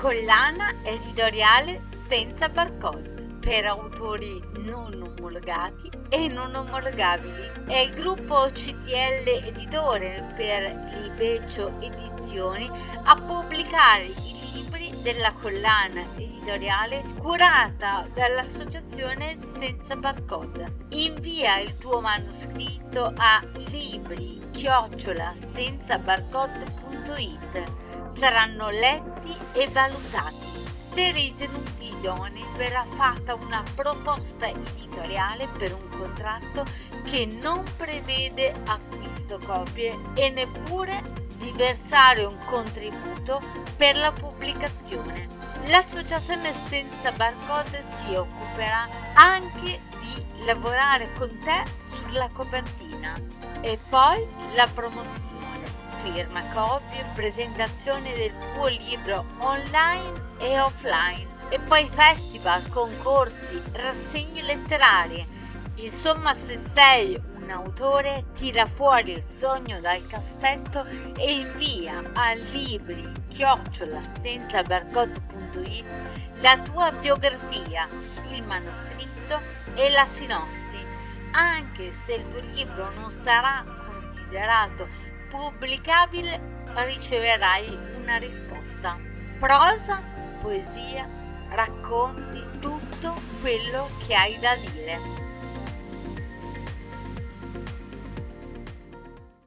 collana editoriale senza barcode per autori non omologati e non omologabili. È il gruppo CTL Editore per Libecio Edizioni a pubblicare i libri della collana editoriale curata dall'associazione Senza Barcode. Invia il tuo manoscritto a libri chiocciola. Saranno letti e valutati. Se ritenuti idonei verrà fatta una proposta editoriale per un contratto che non prevede acquisto copie e neppure di versare un contributo per la pubblicazione. L'associazione senza barcode si occuperà anche di lavorare con te sulla copertina e poi la promozione, firma copie, presentazione del tuo libro online e offline e poi festival, concorsi, rassegne letterarie. Insomma, se sei un autore, tira fuori il sogno dal cassetto e invia a libri chiocciola la tua biografia, il manoscritto e la sinossi. Anche se il tuo libro non sarà considerato pubblicabile, riceverai una risposta. Prosa, poesia, racconti tutto quello che hai da dire.